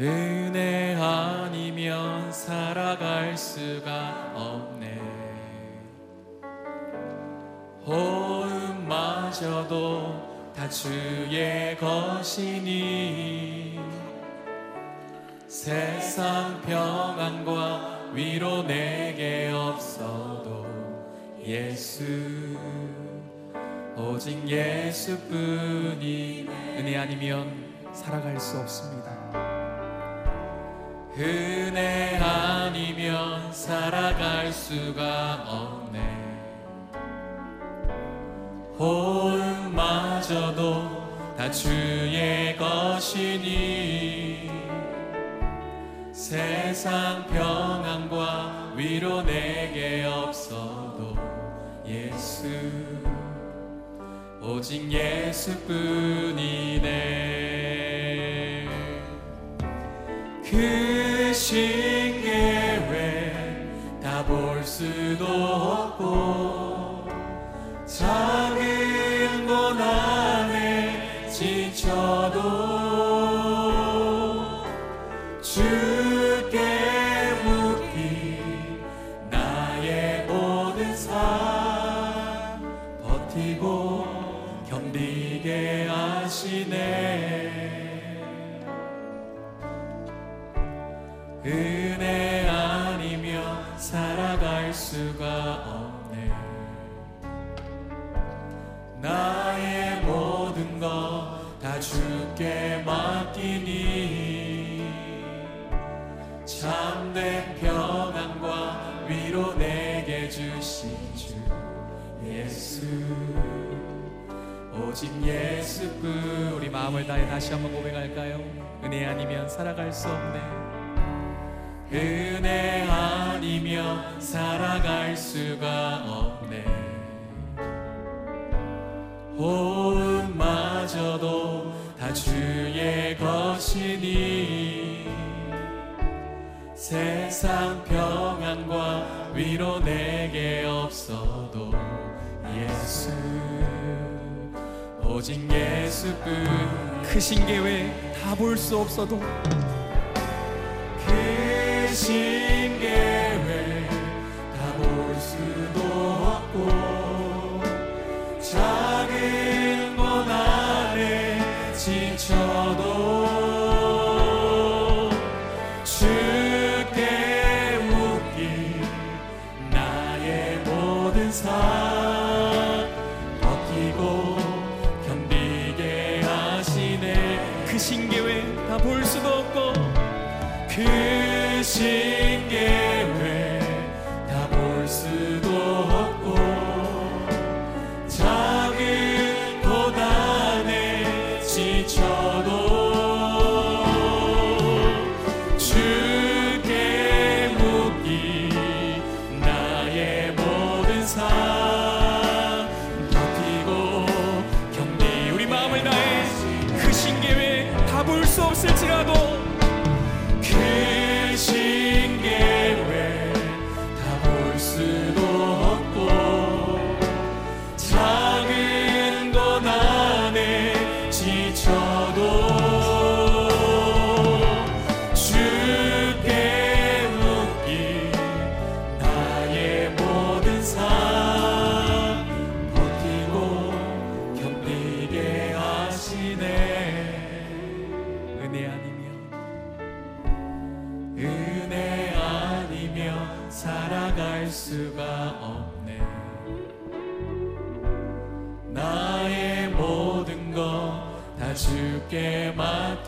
은혜 아니면 살아갈 수가 없네 호흡마저도 다 주의 것이니 세상 평안과 위로 내게 없어도 예수 오직 예수뿐이 은혜 아니면 살아갈 수 없습니다. 은혜 아니면 살아갈 수가 없네. 호흡마저도 다 주의 것이니 세상 평안과 위로 내게 없어도 예수 오직 예수뿐이네 그 신계획 다 볼 수도 없고 작은 고난에 지쳐도 주께 묻기 나의 모든 삶 버티고 견디게 하시네 은혜 아니면 살아갈 수가 없네. 나의 모든 것 다 주께 맡기니 참된 평안과 위로 내게 주신 주 예수. 오직 예수뿐. 우리 마음을 다해 다시 한번 고백할까요? 은혜 아니면 살아갈 수 없네 은혜 아니면 살아갈 수가 없네. 호흡마저도 다 주의 것이니 세상 평안과 위로 내게 없어도 예수 오직 예수뿐. 크신 계획 다 볼 수 없어도 크신 계획 다 볼 수도 없고 작은 고난에 지쳐도 주께 묻기 나의 모든 삶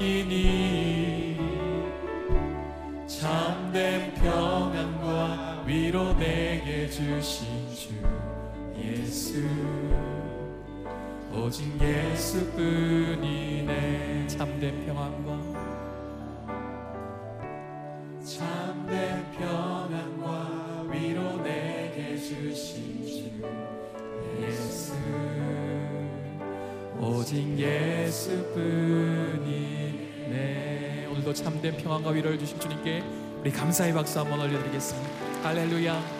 맡기니 참된 평안과 위로 내게 주신 주 예수. 오직 예수뿐이네. 참된 평안과 오직 예수뿐이 네. 오늘도 참된 평안과 위로를 주신 주님께 우리 감사의 박수 한번 올려드리겠습니다. 할렐루야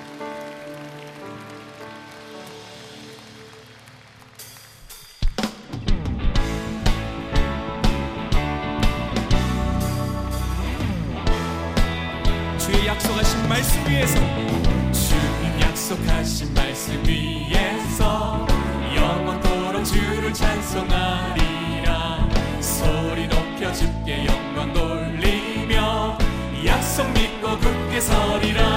찬송하리라. 소리 높여 주께 영광 돌리며 약속 믿고 굳게 서리라.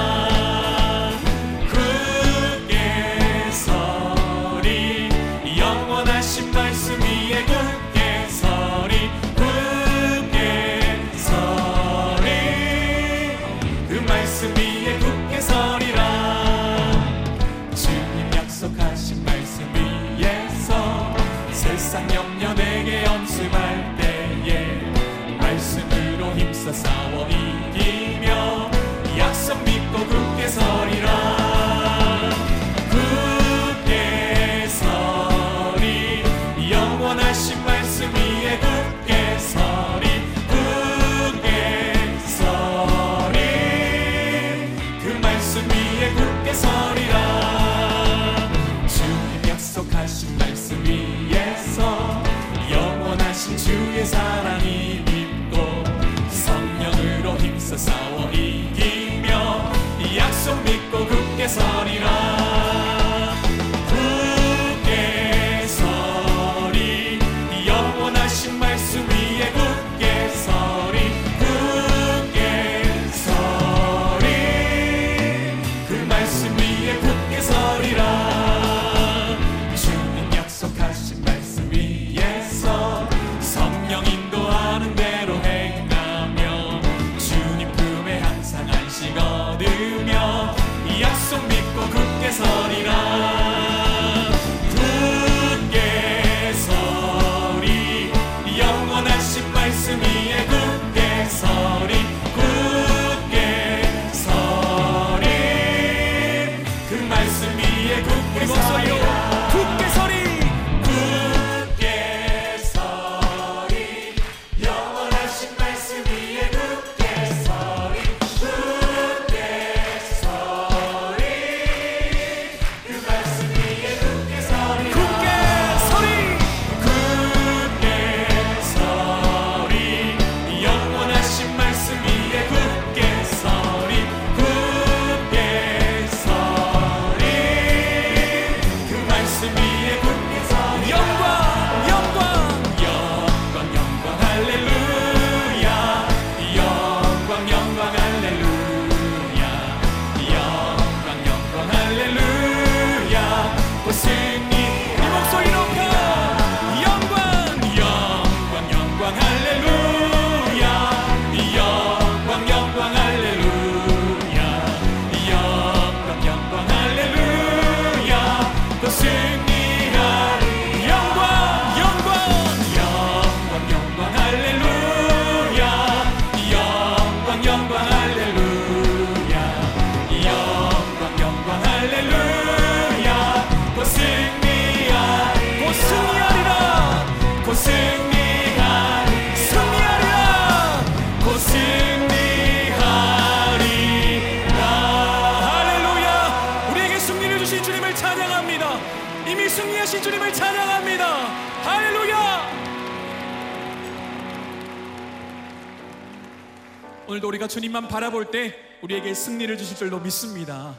오늘도 우리가 주님만 바라볼 때 우리에게 승리를 주실 줄로 믿습니다.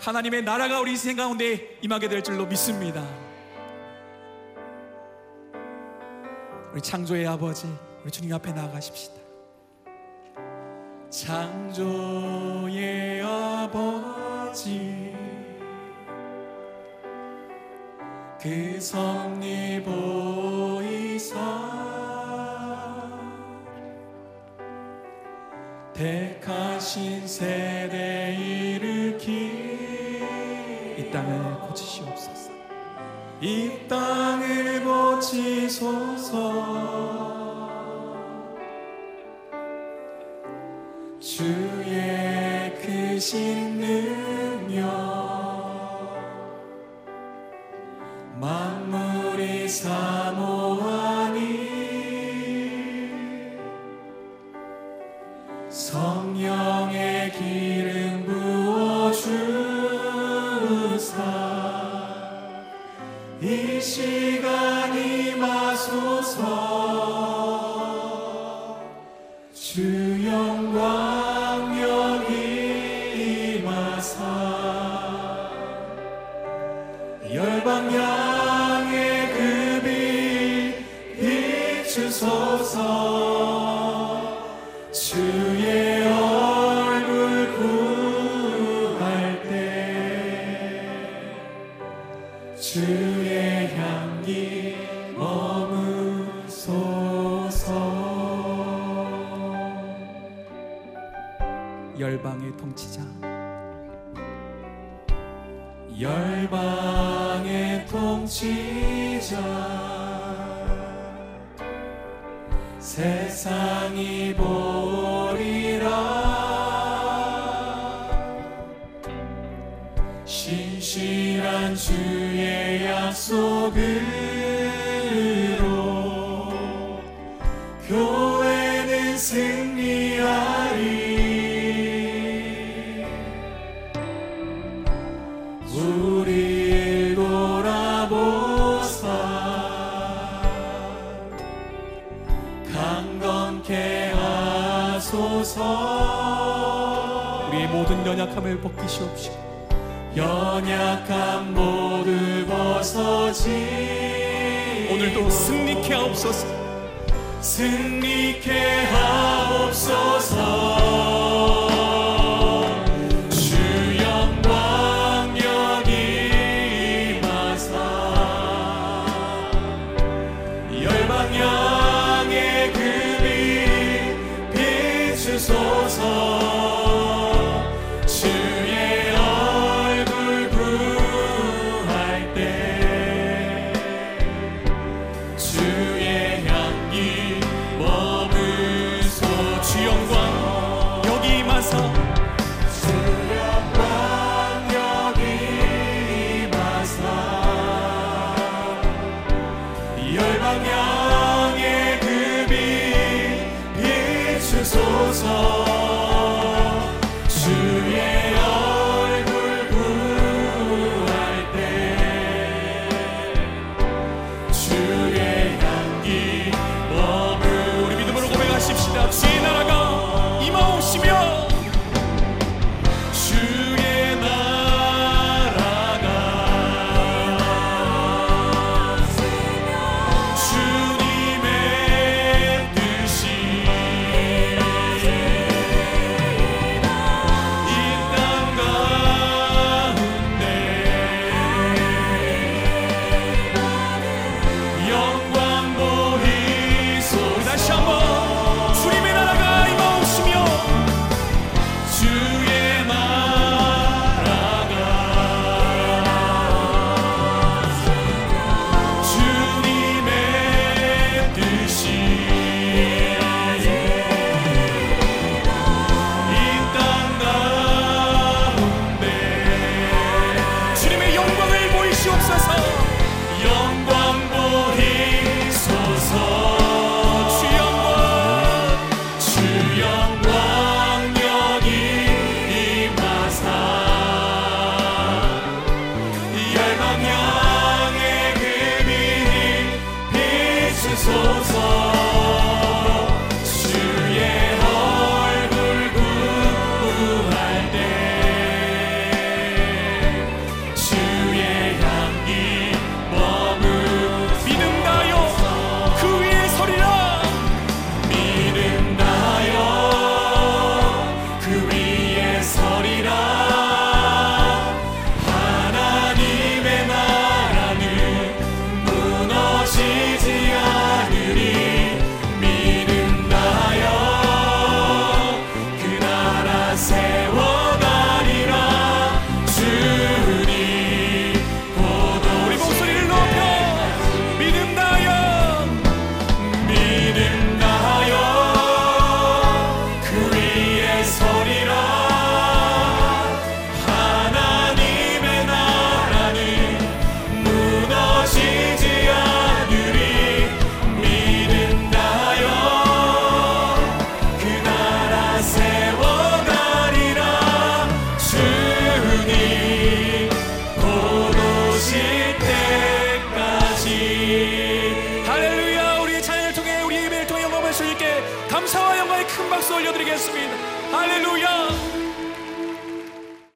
하나님의 나라가 우리 인생 가운데 임하게 될 줄로 믿습니다. 우리 창조의 아버지, 우리 주님 앞에 나아가십시다. 창조의 아버지 그 섭리 보이사 택하신 세대 일으키 이 땅을 고치시옵소서. 이 땅을 고치소서. 주의 크신 이 시간이 마소서. 주의 향기 머무소서. 열방의 통치자. 열방의 통치자. 세상이 보 신실한 주의 약속으로 교회는 승리하리. 우리를 돌아보사 강건케 하소서. 우리의 모든 연약함을 벗기시옵시고 연약한 모두 벗어지. 오늘도 승리케 하옵소서. 승리케 하옵소서. 영의 금이 비추소서. 주소서.